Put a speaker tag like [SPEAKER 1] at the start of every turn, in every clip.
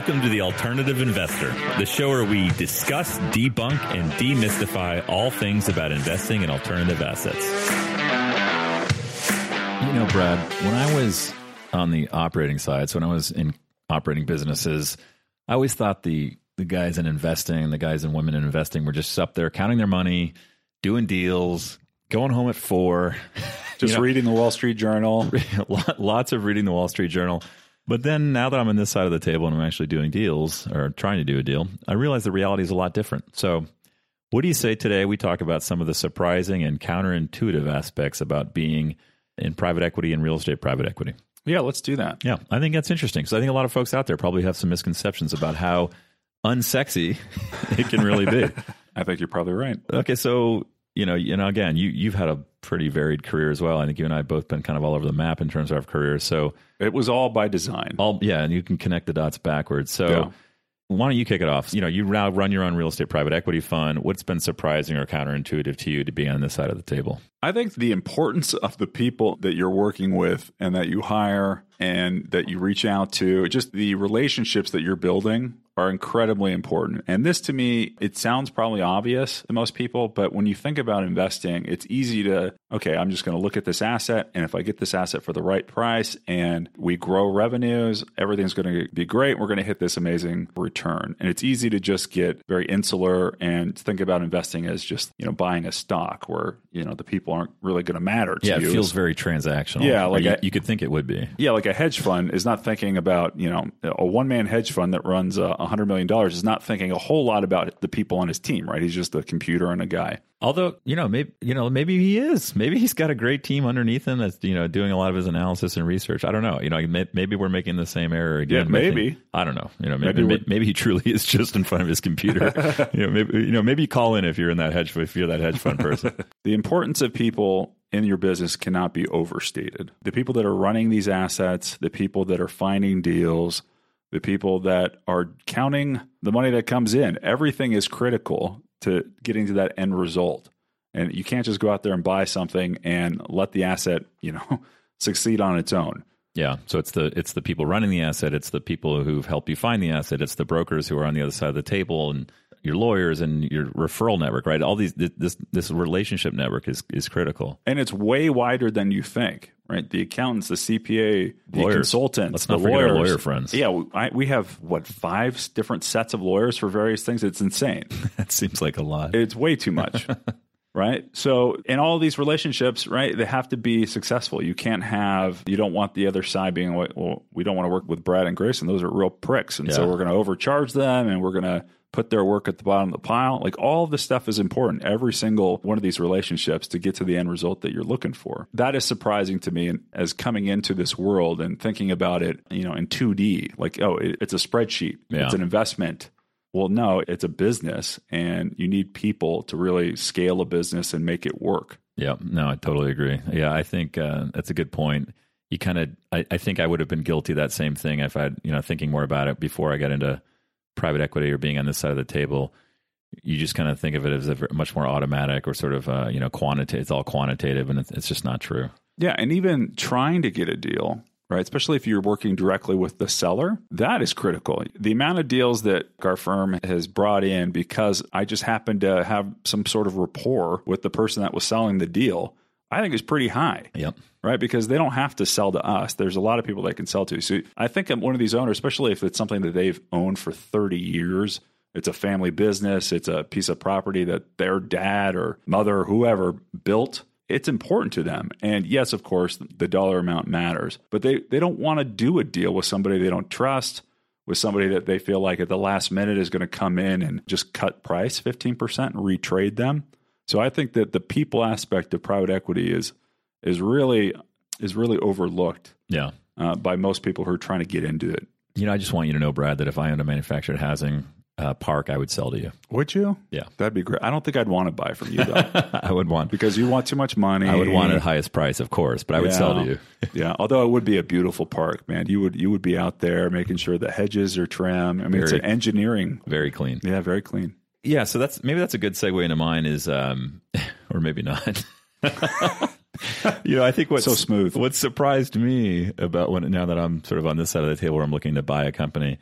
[SPEAKER 1] Welcome to The Alternative Investor, the show where we discuss, debunk, and demystify all things about investing in alternative assets.
[SPEAKER 2] You know, Brad, when I was on the operating side, so when I was in operating businesses, I always thought the the guys in investing, the guys and women in investing were just up there counting their money, doing deals, going home at four,
[SPEAKER 3] just you know, reading the Wall Street Journal.
[SPEAKER 2] lots of reading the Wall Street Journal. But then now that I'm on this side of the table and I'm actually doing deals or trying to do a deal, I realize the reality is a lot different. So, what do you say today? We talk about some of the surprising and counterintuitive aspects about being in private equity and real estate private equity.
[SPEAKER 3] Yeah, let's do that.
[SPEAKER 2] Yeah, I think that's interesting because I think a lot of folks out there probably have some misconceptions about how unsexy it can really be.
[SPEAKER 3] I think you're probably right.
[SPEAKER 2] Okay, so you know, you know, again, you you've had a pretty varied career as well. I think you and I have both been kind of all over the map in terms of our careers. So
[SPEAKER 3] it was all by design.
[SPEAKER 2] All yeah, and you can connect the dots backwards. So. Yeah. Why don't you kick it off? You know, you now run your own real estate private equity fund. What's been surprising or counterintuitive to you to be on this side of the table?
[SPEAKER 3] I think the importance of the people that you're working with and that you hire and that you reach out to, just the relationships that you're building are incredibly important. And this to me, it sounds probably obvious to most people, but when you think about investing, it's easy to, okay, I'm just going to look at this asset. And if I get this asset for the right price and we grow revenues, everything's going to be great. We're going to hit this amazing return. And it's easy to just get very insular and think about investing as just, you know, buying a stock where, you know, the people aren't really going to matter to
[SPEAKER 2] yeah,
[SPEAKER 3] you.
[SPEAKER 2] Yeah, it feels very transactional.
[SPEAKER 3] Yeah, like
[SPEAKER 2] you, you, could think it would be.
[SPEAKER 3] Yeah, like a hedge fund is not thinking about, you know, a one man hedge fund that runs uh, a $100 million is not thinking a whole lot about the people on his team, right? He's just a computer and a guy.
[SPEAKER 2] Although, you know, maybe you know, maybe he is. Maybe he's got a great team underneath him that's, you know, doing a lot of his analysis and research. I don't know. You know, maybe we're making the same error again.
[SPEAKER 3] Yeah, maybe.
[SPEAKER 2] I don't know. You know, maybe maybe, maybe, he truly is just in front of his computer. you know, maybe you know, maybe call in if you're in that hedge if you're that hedge fund person.
[SPEAKER 3] the importance of people in your business cannot be overstated. The people that are running these assets, the people that are finding deals, the people that are counting the money that comes in. Everything is critical to getting to that end result. And you can't just go out there and buy something and let the asset, you know, succeed on its own.
[SPEAKER 2] Yeah. So it's the it's the people running the asset, it's the people who've helped you find the asset, it's the brokers who are on the other side of the table and your lawyers and your referral network, right? All these this this relationship network is is critical,
[SPEAKER 3] and it's way wider than you think, right? The accountants, the CPA, the lawyers. consultants,
[SPEAKER 2] let's not
[SPEAKER 3] the
[SPEAKER 2] forget
[SPEAKER 3] lawyers.
[SPEAKER 2] our lawyer friends.
[SPEAKER 3] Yeah, I, we have what five different sets of lawyers for various things. It's insane.
[SPEAKER 2] that seems like a lot.
[SPEAKER 3] It's way too much. right? So, in all these relationships, right, they have to be successful. You can't have, you don't want the other side being like, well, we don't want to work with Brad and Grace, and those are real pricks. And yeah. so we're going to overcharge them and we're going to put their work at the bottom of the pile. Like all this stuff is important, every single one of these relationships to get to the end result that you're looking for. That is surprising to me as coming into this world and thinking about it, you know, in 2D, like, oh, it's a spreadsheet, yeah. it's an investment. Well, no, it's a business and you need people to really scale a business and make it work.
[SPEAKER 2] Yeah, no, I totally agree. Yeah, I think uh, that's a good point. You kind of, I, I, think I would have been guilty of that same thing if I'd, you know, thinking more about it before I got into private equity or being on this side of the table, you just kind of think of it as a much more automatic or sort of uh, you know quantitative. It's all quantitative, and it's, it's just not true.
[SPEAKER 3] Yeah, and even trying to get a deal, right? Especially if you're working directly with the seller, that is critical. The amount of deals that our firm has brought in because I just happened to have some sort of rapport with the person that was selling the deal, I think is pretty high.
[SPEAKER 2] Yep
[SPEAKER 3] right? Because they don't have to sell to us. There's a lot of people they can sell to. So I think one of these owners, especially if it's something that they've owned for 30 years, it's a family business, it's a piece of property that their dad or mother or whoever built. It's important to them. And yes, of course, the dollar amount matters, but they, they don't want to do a deal with somebody they don't trust, with somebody that they feel like at the last minute is going to come in and just cut price 15% and retrade them. So I think that the people aspect of private equity is is really is really overlooked.
[SPEAKER 2] Yeah.
[SPEAKER 3] Uh, by most people who are trying to get into it.
[SPEAKER 2] You know, I just want you to know, Brad, that if I owned a manufactured housing uh, park, I would sell to you.
[SPEAKER 3] Would you?
[SPEAKER 2] Yeah,
[SPEAKER 3] that'd be great. I don't think I'd want to buy from you though.
[SPEAKER 2] I would want
[SPEAKER 3] because you want too much money.
[SPEAKER 2] I would want the highest price, of course, but I would sell to you.
[SPEAKER 3] yeah, although it would be a beautiful park, man. You would you would be out there making sure the hedges are trimmed. I mean, very, it's an engineering,
[SPEAKER 2] very clean.
[SPEAKER 3] Yeah, very clean.
[SPEAKER 2] Yeah, so that's maybe that's a good segue into mine is, um, or maybe not. you know, I think what's
[SPEAKER 3] so smooth.
[SPEAKER 2] What surprised me about when now that I'm sort of on this side of the table where I'm looking to buy a company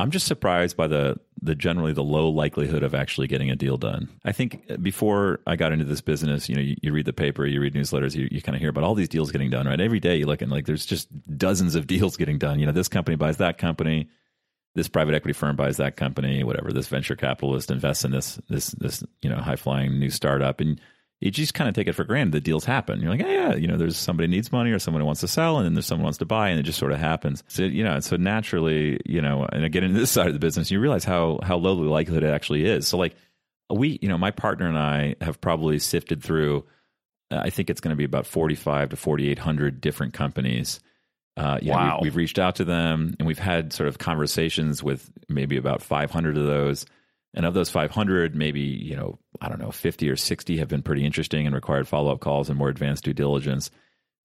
[SPEAKER 2] I'm just surprised by the the generally the low likelihood of actually getting a deal done. I think before I got into this business, you know, you, you read the paper, you read newsletters, you, you kind of hear about all these deals getting done, right? Every day you look and like there's just dozens of deals getting done. You know, this company buys that company, this private equity firm buys that company, whatever. This venture capitalist invests in this this this you know high flying new startup, and you just kind of take it for granted that deals happen. You're like, yeah, yeah, you know, there's somebody needs money or someone who wants to sell, and then there's someone wants to buy, and it just sort of happens. So you know, so naturally, you know, and I get into this side of the business, you realize how how low the likelihood it actually is. So like we, you know, my partner and I have probably sifted through. Uh, I think it's going to be about 45 to 4,800 different companies. Uh, yeah,
[SPEAKER 3] wow.
[SPEAKER 2] we've, we've reached out to them and we've had sort of conversations with maybe about 500 of those. And of those 500, maybe, you know, I don't know, 50 or 60 have been pretty interesting and required follow up calls and more advanced due diligence.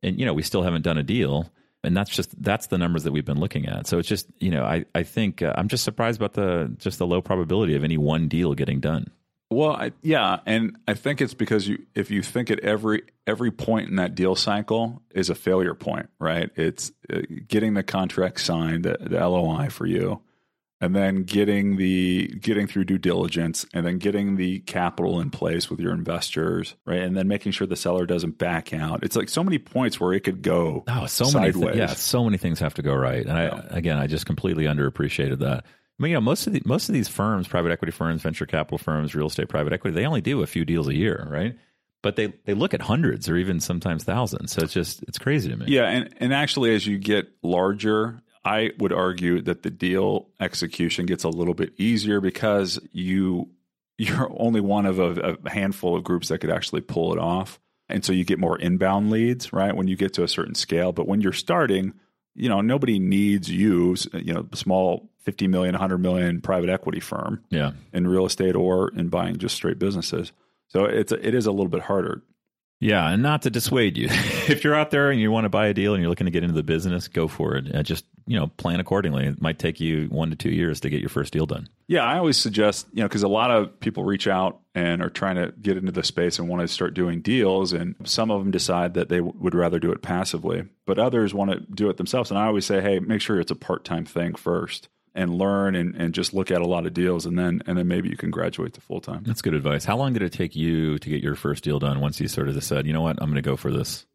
[SPEAKER 2] And, you know, we still haven't done a deal. And that's just, that's the numbers that we've been looking at. So it's just, you know, I, I think uh, I'm just surprised about the, just the low probability of any one deal getting done.
[SPEAKER 3] Well, I, yeah, and I think it's because you, if you think at every every point in that deal cycle is a failure point, right? It's uh, getting the contract signed, the, the LOI for you, and then getting the getting through due diligence and then getting the capital in place with your investors right and then making sure the seller doesn't back out it's like so many points where it could go
[SPEAKER 2] oh so
[SPEAKER 3] sideways.
[SPEAKER 2] many th- yeah so many things have to go right and yeah. i again i just completely underappreciated that I mean, you know, most of the most of these firms, private equity firms, venture capital firms, real estate private equity, they only do a few deals a year, right? But they they look at hundreds or even sometimes thousands. So it's just it's crazy to me.
[SPEAKER 3] Yeah, and and actually, as you get larger, I would argue that the deal execution gets a little bit easier because you you're only one of a, a, handful of groups that could actually pull it off. And so you get more inbound leads, right? When you get to a certain scale. But when you're starting, you know, nobody needs you, you know, small 50 million, 100 million private equity firm
[SPEAKER 2] yeah.
[SPEAKER 3] in real estate or in buying just straight businesses. So it's it is a little bit harder.
[SPEAKER 2] Yeah, and not to dissuade you. if you're out there and you want to buy a deal and you're looking to get into the business, go for it. And just you know, plan accordingly. It might take you one to two years to get your first deal done.
[SPEAKER 3] Yeah, I always suggest you know because a lot of people reach out and are trying to get into the space and want to start doing deals, and some of them decide that they w- would rather do it passively, but others want to do it themselves. And I always say, hey, make sure it's a part time thing first and learn and, and just look at a lot of deals and then and then maybe you can graduate to full time.
[SPEAKER 2] That's good advice. How long did it take you to get your first deal done once you sort of said, you know what, I'm going to go for this?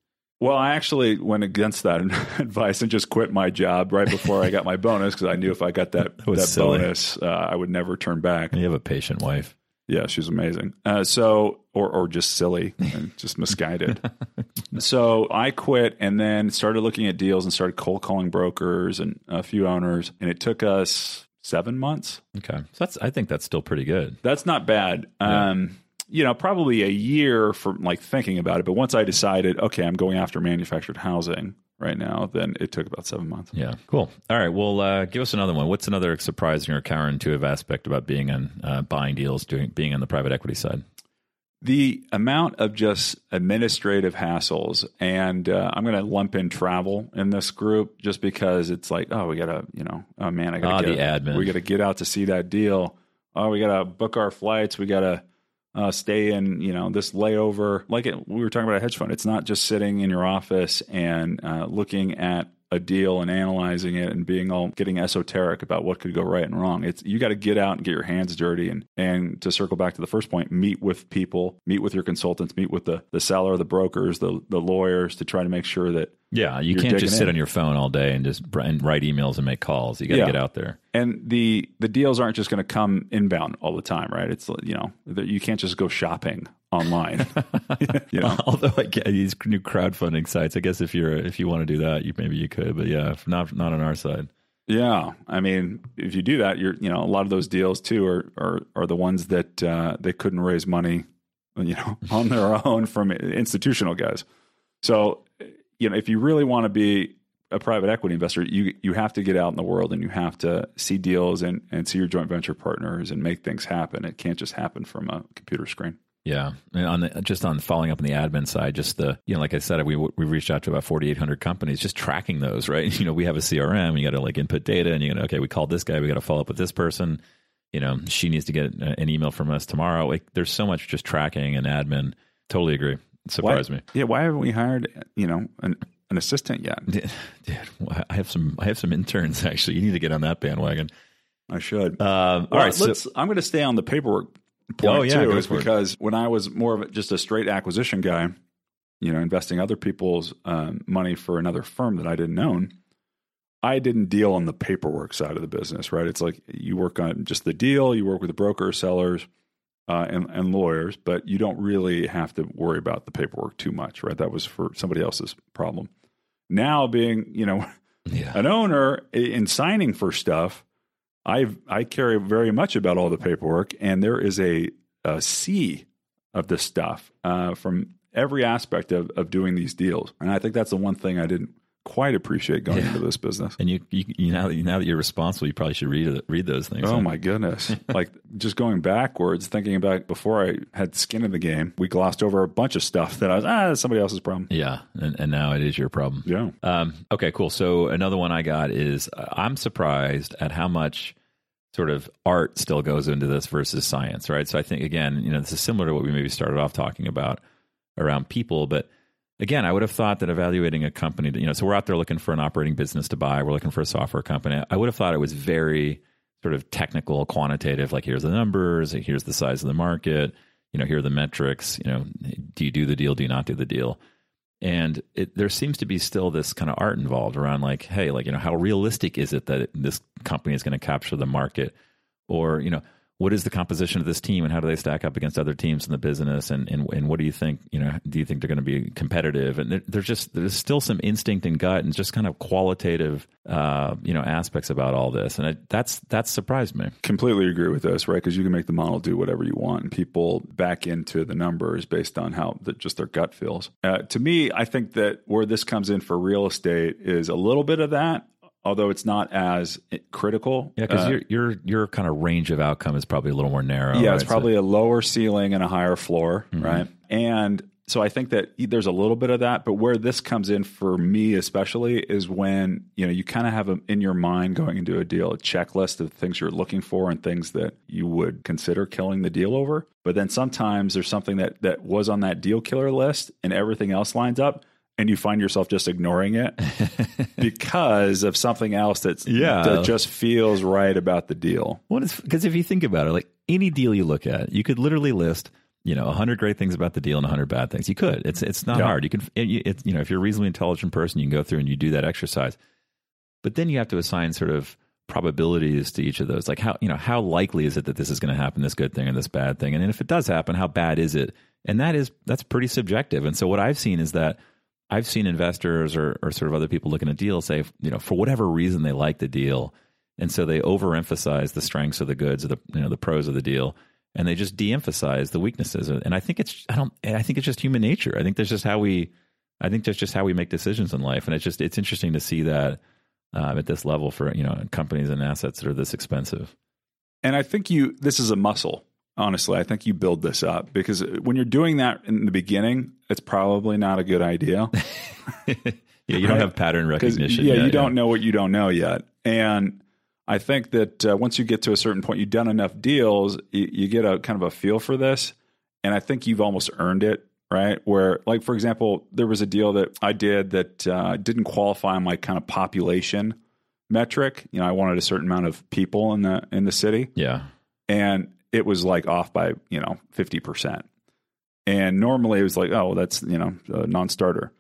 [SPEAKER 3] Well, I actually went against that advice and just quit my job right before I got my bonus because I knew if I got that that, that bonus, uh, I would never turn back.
[SPEAKER 2] You have a patient wife.
[SPEAKER 3] Yeah, she's amazing. Uh, so, or or just silly and just misguided. so I quit and then started looking at deals and started cold calling brokers and a few owners, and it took us seven months.
[SPEAKER 2] Okay, so that's I think that's still pretty good.
[SPEAKER 3] That's not bad. Yeah. Um, you know, probably a year from like thinking about it, but once I decided, okay, I'm going after manufactured housing, right now, then it took about seven months.
[SPEAKER 2] Yeah, cool. All right, well, uh, give us another one. What's another surprising or counterintuitive aspect about being on uh, buying deals, doing being on the private equity side?
[SPEAKER 3] The amount of just administrative hassles, and uh, I'm going to lump in travel in this group just because it's like, oh, we got to, you know, oh man, I got
[SPEAKER 2] to ah, the admin.
[SPEAKER 3] We got to get out to see that deal. Oh, we got to book our flights. We got to uh, stay in, you know, this layover. Like it, we were talking about a hedge fund. It's not just sitting in your office and uh, looking at a deal and analyzing it and being all getting esoteric about what could go right and wrong. It's you got to get out and get your hands dirty and and to circle back to the first point, meet with people, meet with your consultants, meet with the the seller, the brokers, the the lawyers to try to make sure that
[SPEAKER 2] yeah, you can't just sit in. on your phone all day and just and write emails and make calls. You got to yeah. get out there.
[SPEAKER 3] And the the deals aren't just going to come inbound all the time, right? It's you know you can't just go shopping online.
[SPEAKER 2] you know? Although I get these new crowdfunding sites, I guess if you're if you want to do that, you maybe you could, but yeah, not not on our side.
[SPEAKER 3] Yeah, I mean, if you do that, you're you know a lot of those deals too are are, are the ones that uh, they couldn't raise money, you know, on their own from institutional guys. So you know, if you really want to be a private equity investor, you you have to get out in the world and you have to see deals and, and see your joint venture partners and make things happen. It can't just happen from a computer screen.
[SPEAKER 2] Yeah, and on the, just on following up on the admin side, just the you know, like I said, we we reached out to about forty eight hundred companies, just tracking those. Right, you know, we have a CRM. You got to like input data, and you got to okay, we called this guy, we got to follow up with this person. You know, she needs to get uh, an email from us tomorrow. Like, there's so much just tracking and admin. Totally agree. Surprised
[SPEAKER 3] why,
[SPEAKER 2] me.
[SPEAKER 3] Yeah, why haven't we hired you know an an assistant yet?
[SPEAKER 2] Dude, I have some I have some interns actually. You need to get on that bandwagon.
[SPEAKER 3] I should.
[SPEAKER 2] Um,
[SPEAKER 3] Well,
[SPEAKER 2] all right,
[SPEAKER 3] let's,
[SPEAKER 2] so,
[SPEAKER 3] I'm going to stay on the paperwork point
[SPEAKER 2] Oh, yeah,
[SPEAKER 3] too, is
[SPEAKER 2] for it.
[SPEAKER 3] because when I was more of just a straight acquisition guy, you know, investing other people's um, money for another firm that I didn't own, I didn't deal on the paperwork side of the business. Right? It's like you work on just the deal, you work with the broker, sellers, uh, and, and lawyers, but you don't really have to worry about the paperwork too much. Right? That was for somebody else's problem. Now, being you know
[SPEAKER 2] yeah.
[SPEAKER 3] an owner in signing for stuff, I I care very much about all the paperwork, and there is a, a sea of this stuff uh, from every aspect of, of doing these deals, and I think that's the one thing I didn't quite appreciate going
[SPEAKER 2] Yeah.
[SPEAKER 3] into this business.
[SPEAKER 2] And you, you, you now that you, now that you're responsible, you probably should read read those things.
[SPEAKER 3] Oh
[SPEAKER 2] huh?
[SPEAKER 3] my goodness! like just going backwards, thinking about before I had skin in the game, we glossed over a bunch of stuff that I was ah, that's somebody else's problem.
[SPEAKER 2] Yeah, and, and now it is your problem.
[SPEAKER 3] Yeah,
[SPEAKER 2] Um, okay, cool. So another one I got is uh, I'm surprised at how much sort of art still goes into this versus science, right? So I think again, you know, this is similar to what we maybe started off talking about around people, but again, I would have thought that evaluating a company, you know, so we're out there looking for an operating business to buy, we're looking for a software company. I would have thought it was very sort of technical, quantitative, like here's the numbers, here's the size of the market, you know, here are the metrics, you know, do you do the deal, do you not do the deal? and it, there seems to be still this kind of art involved around like hey like you know how realistic is it that this company is going to capture the market or you know what is the composition of this team and how do they stack up against other teams in the business? And and, and what do you think you know do you think they're going to be competitive? And there, there's just there's still some instinct and gut and just kind of qualitative uh, you know aspects about all this. And it, that's that's surprised me.
[SPEAKER 3] Completely agree with this, right? Because you can make the model do whatever you want, and people back into the numbers based on how the, just their gut feels. Uh, to me, I think that where this comes in for real estate is a little bit of that, although it's not as critical.
[SPEAKER 2] yeah because
[SPEAKER 3] Uh,
[SPEAKER 2] your your your kind of range of outcome is probably a little more narrow
[SPEAKER 3] yeah,
[SPEAKER 2] right?
[SPEAKER 3] it's probably a lower ceiling and a higher floor,
[SPEAKER 2] Mm-hmm.
[SPEAKER 3] right? And so I think that there's a little bit of that, but where this comes in for me especially is when you know you kind of have a, in your mind going into a deal a checklist of things you're looking for and things that you would consider killing the deal over. But then sometimes there's something that that was on that deal killer list and everything else lines up. And you find yourself just ignoring it because of something else that's
[SPEAKER 2] Yeah.
[SPEAKER 3] that just feels right about the deal.
[SPEAKER 2] Is because if you think about it, like any deal you look at, you could literally list you know hundred great things about the deal and hundred bad things. You could. It's it's not
[SPEAKER 3] Yeah.
[SPEAKER 2] hard. You can. It, it's you know if you're a reasonably intelligent person, you can go through and you do that exercise. But then you have to assign sort of probabilities to each of those. Like how you know how likely is it that this is going to happen, this good thing and this bad thing, and then if it does happen, how bad is it? And that is that's pretty subjective. And so what I've seen is that I've seen investors or, or sort of other people looking at deals say, you know, for whatever reason they like the deal, and so they overemphasize the strengths of the goods or the you know the pros of the deal, and they just de-emphasize the weaknesses. And I think it's I don't I think it's just human nature. I think that's just how we I think that's just how we make decisions in life, and it's just it's interesting to see that um, at this level for you know companies and assets that are this expensive.
[SPEAKER 3] And I think you this is a muscle. Honestly, I think you build this up because when you're doing that in the beginning, it's probably not a good idea.
[SPEAKER 2] yeah, you don't have pattern recognition.
[SPEAKER 3] Yeah,
[SPEAKER 2] yet,
[SPEAKER 3] you don't know what you don't know yet. And I think that uh, once you get to a certain point, you've done enough deals, you, you get a kind of a feel for this. And I think you've almost earned it, right? Where, like, for example, there was a deal that I did that uh, didn't qualify on my kind of population metric. You know, I wanted a certain amount of people in the in the city
[SPEAKER 2] Yeah,
[SPEAKER 3] and it was like off by you know 50% and normally it was like oh that's you know a non-starter.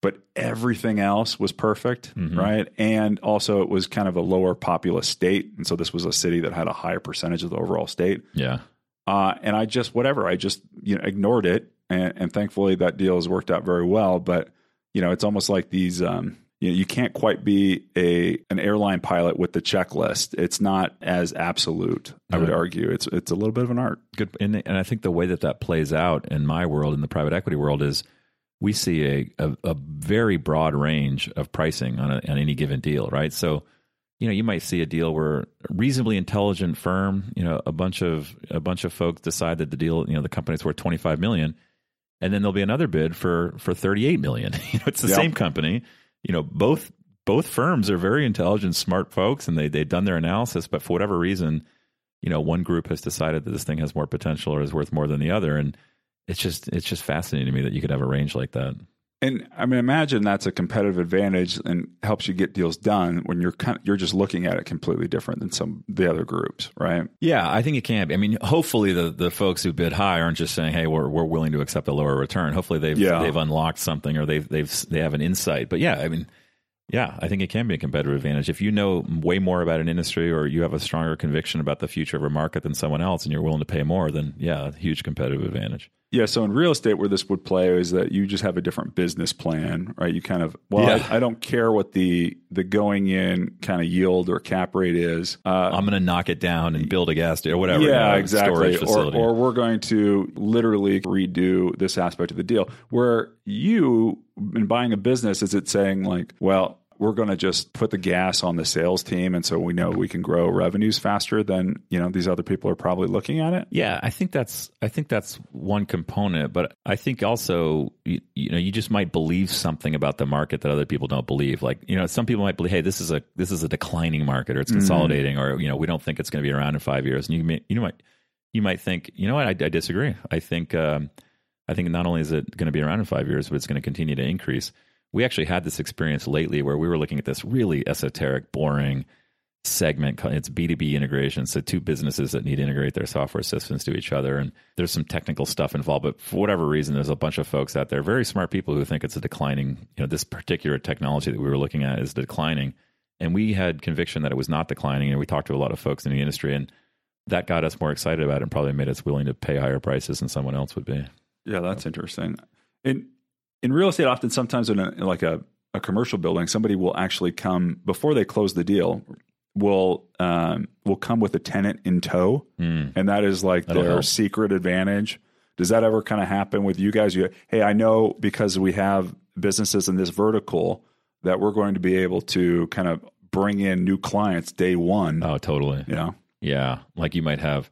[SPEAKER 3] But everything else was perfect
[SPEAKER 2] Mhm.
[SPEAKER 3] right? And also it was kind of a lower populous state. And so this was a city that had a higher percentage of the overall state.
[SPEAKER 2] Yeah.
[SPEAKER 3] uh, and i just whatever i just you know ignored it. And, and thankfully that deal has worked out very well. But you know it's almost like these um, you know, you can't quite be a an airline pilot with the checklist. It's not as absolute. I would argue it's it's a little bit of an art.
[SPEAKER 2] good and, and i think the way that that plays out in my world in the private equity world is we see a, a, a very broad range of pricing on, a, on any given deal right so you know you might see a deal where a reasonably intelligent firm you know a bunch of a bunch of folks decide that the deal you know the company's worth 25 million and then there'll be another bid for for 38 million you know it's the
[SPEAKER 3] Yeah.
[SPEAKER 2] same company you know both both firms are very intelligent smart folks and they they've done their analysis but for whatever reason you know one group has decided that this thing has more potential or is worth more than the other. And it's just it's just fascinating to me that you could have a range like that
[SPEAKER 3] And I mean, imagine that's a competitive advantage and helps you get deals done when you're kind of, you're just looking at it completely different than some the other groups, right?
[SPEAKER 2] Yeah, I think it can be. I mean, hopefully the, the folks who bid high aren't just saying, "Hey, we're we're willing to accept a lower return." Hopefully they've yeah. they've unlocked something or they've they've they have an insight. But yeah, I mean, yeah, I think it can be a competitive advantage. If you know way more about an industry or you have a stronger conviction about the future of a market than someone else and you're willing to pay more, then yeah, huge competitive advantage.
[SPEAKER 3] Yeah, so in real estate, where this would play is that you just have a different business plan, right? You kind of well, yeah. I, I, don't care what the the going in kind of yield or cap rate is.
[SPEAKER 2] Uh, I'm going to knock it down and build a gas station or whatever.
[SPEAKER 3] Yeah, you know, exactly. Or, or we're going to literally redo this aspect of the deal. Where you in buying a business, is it saying like, well, we're going to just put the gas on the sales team and so we know we can grow revenues faster than you know these other people are probably looking at it
[SPEAKER 2] yeah i think that's i think that's one component but i think also you, you, know you just might believe something about the market that other people don't believe like you know some people might believe hey this is a this is a declining market or it's mm-hmm. consolidating mm. or you know we don't think it's going to be around in five years and you may, you know might you might think you know what i, I disagree i think um, i think not only is it going to be around in five years but it's going to continue to increase we actually had this experience lately where we were looking at this really esoteric, boring segment. It's B2B integration. So, two businesses that need to integrate their software systems to each other. And there's some technical stuff involved. But for whatever reason, there's a bunch of folks out there, very smart people who think it's a declining, you know, this particular technology that we were looking at is declining. And we had conviction that it was not declining. And we talked to a lot of folks in the industry. And that got us more excited about it and probably made us willing to pay higher prices than someone else would be.
[SPEAKER 3] Yeah, that's interesting. And in real estate, often sometimes in, a, in like a, a commercial building, somebody will actually come before they close the deal. Will um, will come with a tenant in tow, mm. and that is like That'll their help. secret advantage. Does that ever kind of happen with you guys? You, hey, I know because we have businesses in this vertical that we're going to be able to kind of bring in new clients day one.
[SPEAKER 2] Oh, totally.
[SPEAKER 3] Yeah,
[SPEAKER 2] yeah. Like you might have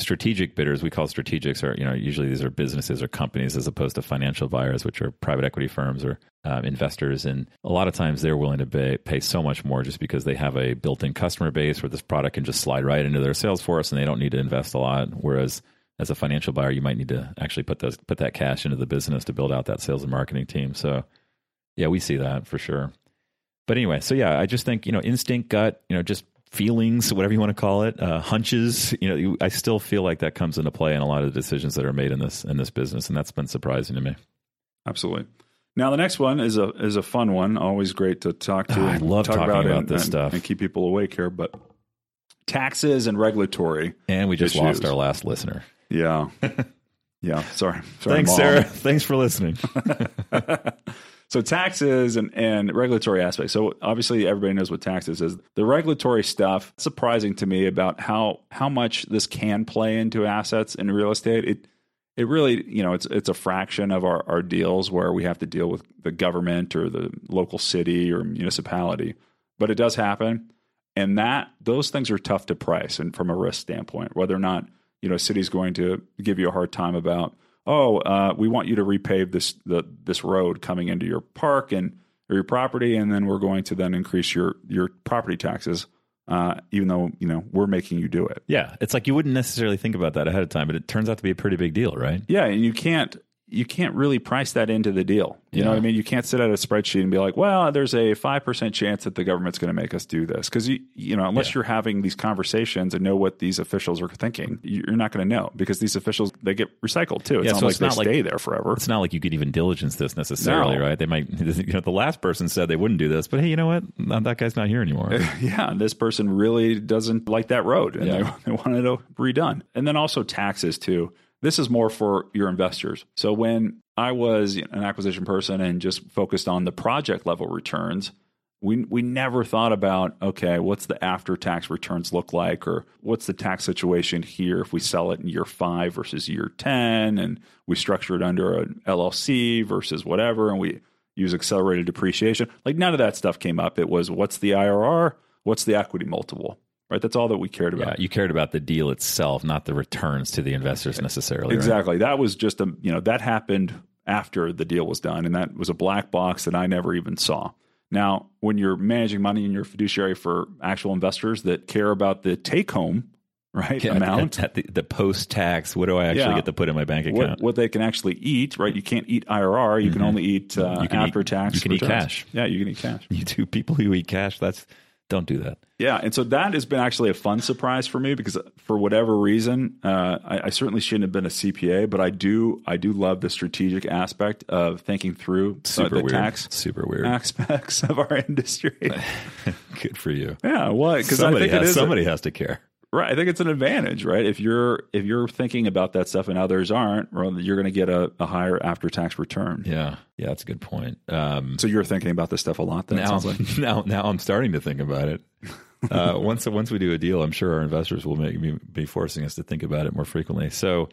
[SPEAKER 2] strategic bidders we call strategics are you know usually these are businesses or companies as opposed to financial buyers which are private equity firms or um, investors. And a lot of times they're willing to pay, pay so much more just because they have a built-in customer base where this product can just slide right into their sales force and they don't need to invest a lot. Whereas as a financial buyer you might need to actually put those put that cash into the business to build out that sales and marketing team. So yeah we see that for sure. But anyway so yeah i just think you know instinct gut you know just feelings, whatever you want to call it, uh, hunches. You know, I still feel like that comes into play in a lot of the decisions that are made in this in this business, and that's been surprising to me.
[SPEAKER 3] Absolutely. Now the next one is a is a fun one. Always great to talk to.
[SPEAKER 2] I love
[SPEAKER 3] talk
[SPEAKER 2] talking about,
[SPEAKER 3] about
[SPEAKER 2] this
[SPEAKER 3] and,
[SPEAKER 2] stuff
[SPEAKER 3] and keep people awake here. But taxes and regulatory,
[SPEAKER 2] and we just issues. lost our last listener.
[SPEAKER 3] Yeah, yeah. Sorry. sorry
[SPEAKER 2] Thanks,
[SPEAKER 3] Mom.
[SPEAKER 2] Sarah. Thanks for listening.
[SPEAKER 3] So taxes and, and regulatory aspects. So obviously everybody knows what taxes is. The regulatory stuff surprising to me about how how much this can play into assets in real estate. It it really, you know, it's it's a fraction of our, our deals where we have to deal with the government or the local city or municipality. But it does happen. And that those things are tough to price and from a risk standpoint, whether or not, you know, a city's going to give you a hard time about oh, uh, we want you to repave this the, this road coming into your park and or your property, and then we're going to then increase your your property taxes. Uh, even though you know we're making you do it.
[SPEAKER 2] Yeah, it's like you wouldn't necessarily think about that ahead of time, but it turns out to be a pretty big deal, right?
[SPEAKER 3] Yeah, and you can't you can't really price that into the deal. You yeah. know what I mean? You can't sit at a spreadsheet and be like, well, there's a 5% chance that the government's going to make us do this. Because, you, you know, unless yeah. you're having these conversations and know what these officials are thinking, you're not going to know because these officials, they get recycled too. It's yeah, not so like it's not they like, stay there forever.
[SPEAKER 2] It's not like you could even diligence this necessarily, no. right? They might, you know, the last person said they wouldn't do this, but hey, you know what? That guy's not here anymore.
[SPEAKER 3] yeah. This person really doesn't like that road and they, they wanted it redone. And then also taxes too. This is more for your investors. So when I was an acquisition person and just focused on the project level returns, we we never thought about okay, what's the after tax returns look like, or what's the tax situation here if we sell it in year five versus year ten, and we structure it under an LLC versus whatever, and we use accelerated depreciation. Like none of that stuff came up. It was what's the IRR, what's the equity multiple, right? That's all that we cared about.
[SPEAKER 2] Yeah, you cared about the deal itself, not the returns to the investors necessarily.
[SPEAKER 3] Exactly.
[SPEAKER 2] Right?
[SPEAKER 3] That was just a you know that happened after the deal was done, and that was a black box that I never even saw. Now, when you're managing money in your fiduciary for actual investors that care about the take home right
[SPEAKER 2] Yeah,
[SPEAKER 3] amount.
[SPEAKER 2] at, at the, the post tax. What do I actually
[SPEAKER 3] Yeah.
[SPEAKER 2] get to put in my bank account?
[SPEAKER 3] what they can actually eat, right? You can't eat IRR. You can only eat uh,
[SPEAKER 2] Mm-hmm. You can
[SPEAKER 3] after
[SPEAKER 2] eat-
[SPEAKER 3] tax.
[SPEAKER 2] you can eat cash.
[SPEAKER 3] Yeah, you can eat cash.
[SPEAKER 2] You two people who eat cash. That's don't do that.
[SPEAKER 3] Yeah, and so that has been actually a fun surprise for me because for whatever reason, uh, I, I certainly shouldn't have been a CPA, but I do I do love the strategic aspect of thinking through uh,
[SPEAKER 2] Super
[SPEAKER 3] the
[SPEAKER 2] weird.
[SPEAKER 3] tax
[SPEAKER 2] Super weird.
[SPEAKER 3] aspects of our industry.
[SPEAKER 2] Good for you.
[SPEAKER 3] yeah, well, because I
[SPEAKER 2] Somebody has,
[SPEAKER 3] is a-
[SPEAKER 2] somebody has to care.
[SPEAKER 3] Right. I think it's an advantage, right? If you're if you're thinking about that stuff and others aren't, well, you're going to get a, a higher after tax return.
[SPEAKER 2] Yeah, yeah, that's a good point. Um,
[SPEAKER 3] So you're thinking about this stuff a lot. Then
[SPEAKER 2] now,
[SPEAKER 3] like.
[SPEAKER 2] now, now I'm starting to think about it. Uh, once once we do a deal, I'm sure our investors will make be, be forcing us to think about it more frequently. So,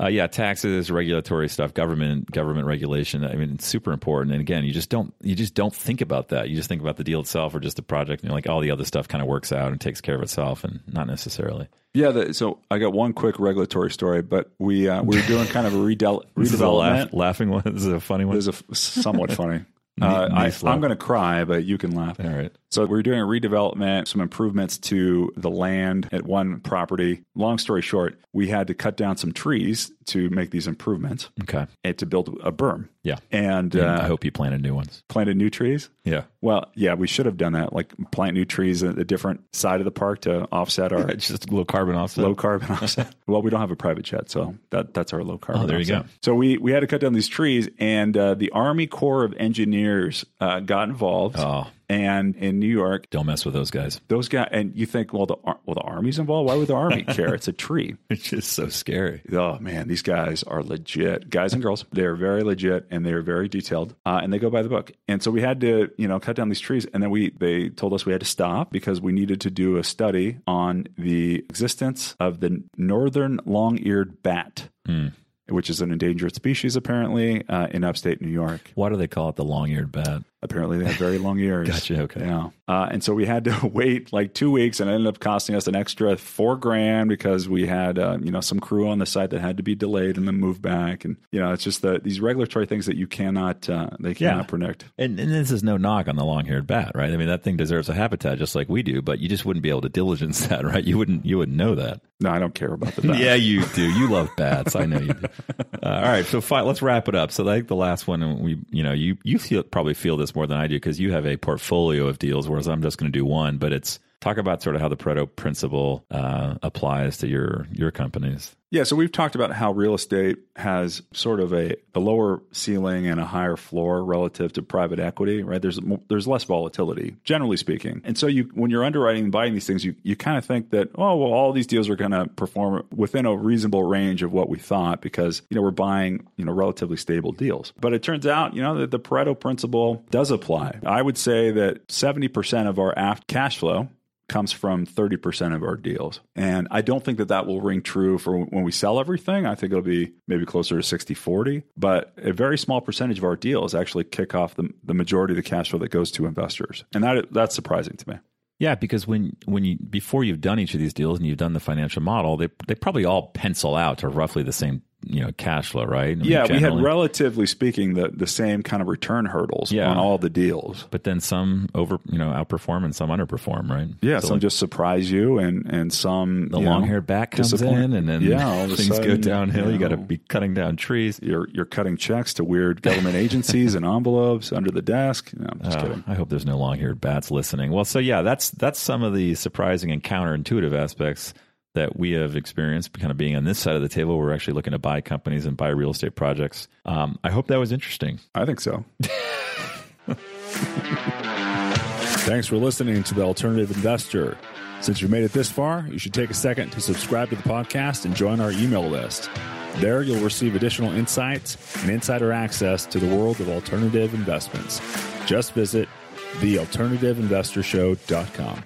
[SPEAKER 2] uh, yeah, taxes, regulatory stuff, government government regulation. I mean, it's super important. And again, you just don't you just don't think about that. You just think about the deal itself or just the project, and you're like all the other stuff kind of works out and takes care of itself, and not necessarily.
[SPEAKER 3] Yeah, the, so I got one quick regulatory story, but we uh, we were doing kind of a redel-
[SPEAKER 2] This is a
[SPEAKER 3] redevelopment.
[SPEAKER 2] laugh, laughing one. This is a funny one.
[SPEAKER 3] This is a, somewhat funny. Uh, I. I'm going to cry, but you can laugh.
[SPEAKER 2] All right.
[SPEAKER 3] So we're doing a redevelopment, some improvements to the land at one property. Long story short, we had to cut down some trees to make these improvements
[SPEAKER 2] Okay.
[SPEAKER 3] and to build a berm.
[SPEAKER 2] Yeah.
[SPEAKER 3] And
[SPEAKER 2] And
[SPEAKER 3] uh,
[SPEAKER 2] I hope you planted new ones.
[SPEAKER 3] planted new trees.
[SPEAKER 2] Yeah.
[SPEAKER 3] Well, yeah, we should have done that. Like plant new trees at a different side of the park to offset our
[SPEAKER 2] just low carbon offset.
[SPEAKER 3] low carbon offset. well, we don't have a private jet, so that that's our low carbon.
[SPEAKER 2] Oh, there you
[SPEAKER 3] offset.
[SPEAKER 2] go.
[SPEAKER 3] So we we had to cut down these trees, and uh, the Army Corps of Engineers uh, got involved.
[SPEAKER 2] Oh,
[SPEAKER 3] And in New York,
[SPEAKER 2] don't mess with those guys.
[SPEAKER 3] those guys, and you think, well, the well, the Army's involved. Why would the Army care? It's a tree.
[SPEAKER 2] It's just so scary.
[SPEAKER 3] Oh man, these guys are legit, guys and girls. They're very legit and they're very detailed, uh, and they go by the book. And so we had to, you know, cut down these trees, and then we they told us we had to stop because we needed to do a study on the existence of the northern long-eared bat. Which is an endangered species, apparently, uh, in upstate New York.
[SPEAKER 2] Why do they call it the long-eared bat?
[SPEAKER 3] Apparently, they have very long ears.
[SPEAKER 2] Gotcha, okay.
[SPEAKER 3] Yeah. Uh, and so we had to wait like two weeks, and it ended up costing us an extra four grand because we had uh, you know some crew on the site that had to be delayed and then moved back, and you know it's just the, these regulatory things that you cannot uh, they cannot
[SPEAKER 2] Yeah.
[SPEAKER 3] predict.
[SPEAKER 2] And, and this is no knock on the long-haired bat, right? I mean, that thing deserves a habitat just like we do, but you just wouldn't be able to diligence that, right? You wouldn't. You wouldn't know that.
[SPEAKER 3] No, I don't care about the bat.
[SPEAKER 2] Yeah, you do. You love bats. I know you do. Uh, all right, so let's wrap it up. So, like the last one, we, you know, you you feel, probably feel this more than I do because you have a portfolio of deals, whereas I'm just going to do one. But it's talk about sort of how the Pareto principle uh, applies to your your companies.
[SPEAKER 3] Yeah, so we've talked about how real estate has sort of a, a lower ceiling and a higher floor relative to private equity, right? There's there's less volatility, generally speaking. And so you when you're underwriting and buying these things, you, you kind of think that, oh, well, all these deals are going to perform within a reasonable range of what we thought because, you know, we're buying, you know, relatively stable deals. But it turns out, you know, that the Pareto principle does apply. I would say that 70% of our aft cash flow comes from 30% of our deals. And I don't think that that will ring true for when we sell everything. I think it'll be maybe closer to 60 40. But a very small percentage of our deals actually kick off the, the majority of the cash flow that goes to investors. And that that's surprising to me.
[SPEAKER 2] Yeah, because when when you before you've done each of these deals and you've done the financial model, they they probably all pencil out to roughly the same you know cash flow, right? I mean,
[SPEAKER 3] Yeah, we had relatively speaking the, the same kind of return hurdles
[SPEAKER 2] Yeah.
[SPEAKER 3] on all the deals.
[SPEAKER 2] but then some over you know outperform and some underperform, right?
[SPEAKER 3] Yeah,
[SPEAKER 2] So,
[SPEAKER 3] some
[SPEAKER 2] like,
[SPEAKER 3] just surprise you, and and some
[SPEAKER 2] the long haired back comes in, and then
[SPEAKER 3] yeah, all of a
[SPEAKER 2] things go downhill. You, got to be cutting down trees.
[SPEAKER 3] You're you're cutting checks to weird government agencies and envelopes under the desk. No, I'm just
[SPEAKER 2] Oh,
[SPEAKER 3] kidding.
[SPEAKER 2] I hope there's no long-haired bats listening. Well, so yeah, that's that's some of the surprising and counterintuitive aspects that we have experienced, kind of being on this side of the table. We're actually looking to buy companies and buy real estate projects. Um, I hope that was interesting.
[SPEAKER 3] I think so.
[SPEAKER 4] Thanks for listening to The Alternative Investor. Since you made it this far, you should take a second to subscribe to the podcast and join our email list. There, you'll receive additional insights and insider access to the world of alternative investments. Just visit thealternativeinvestorshow.com.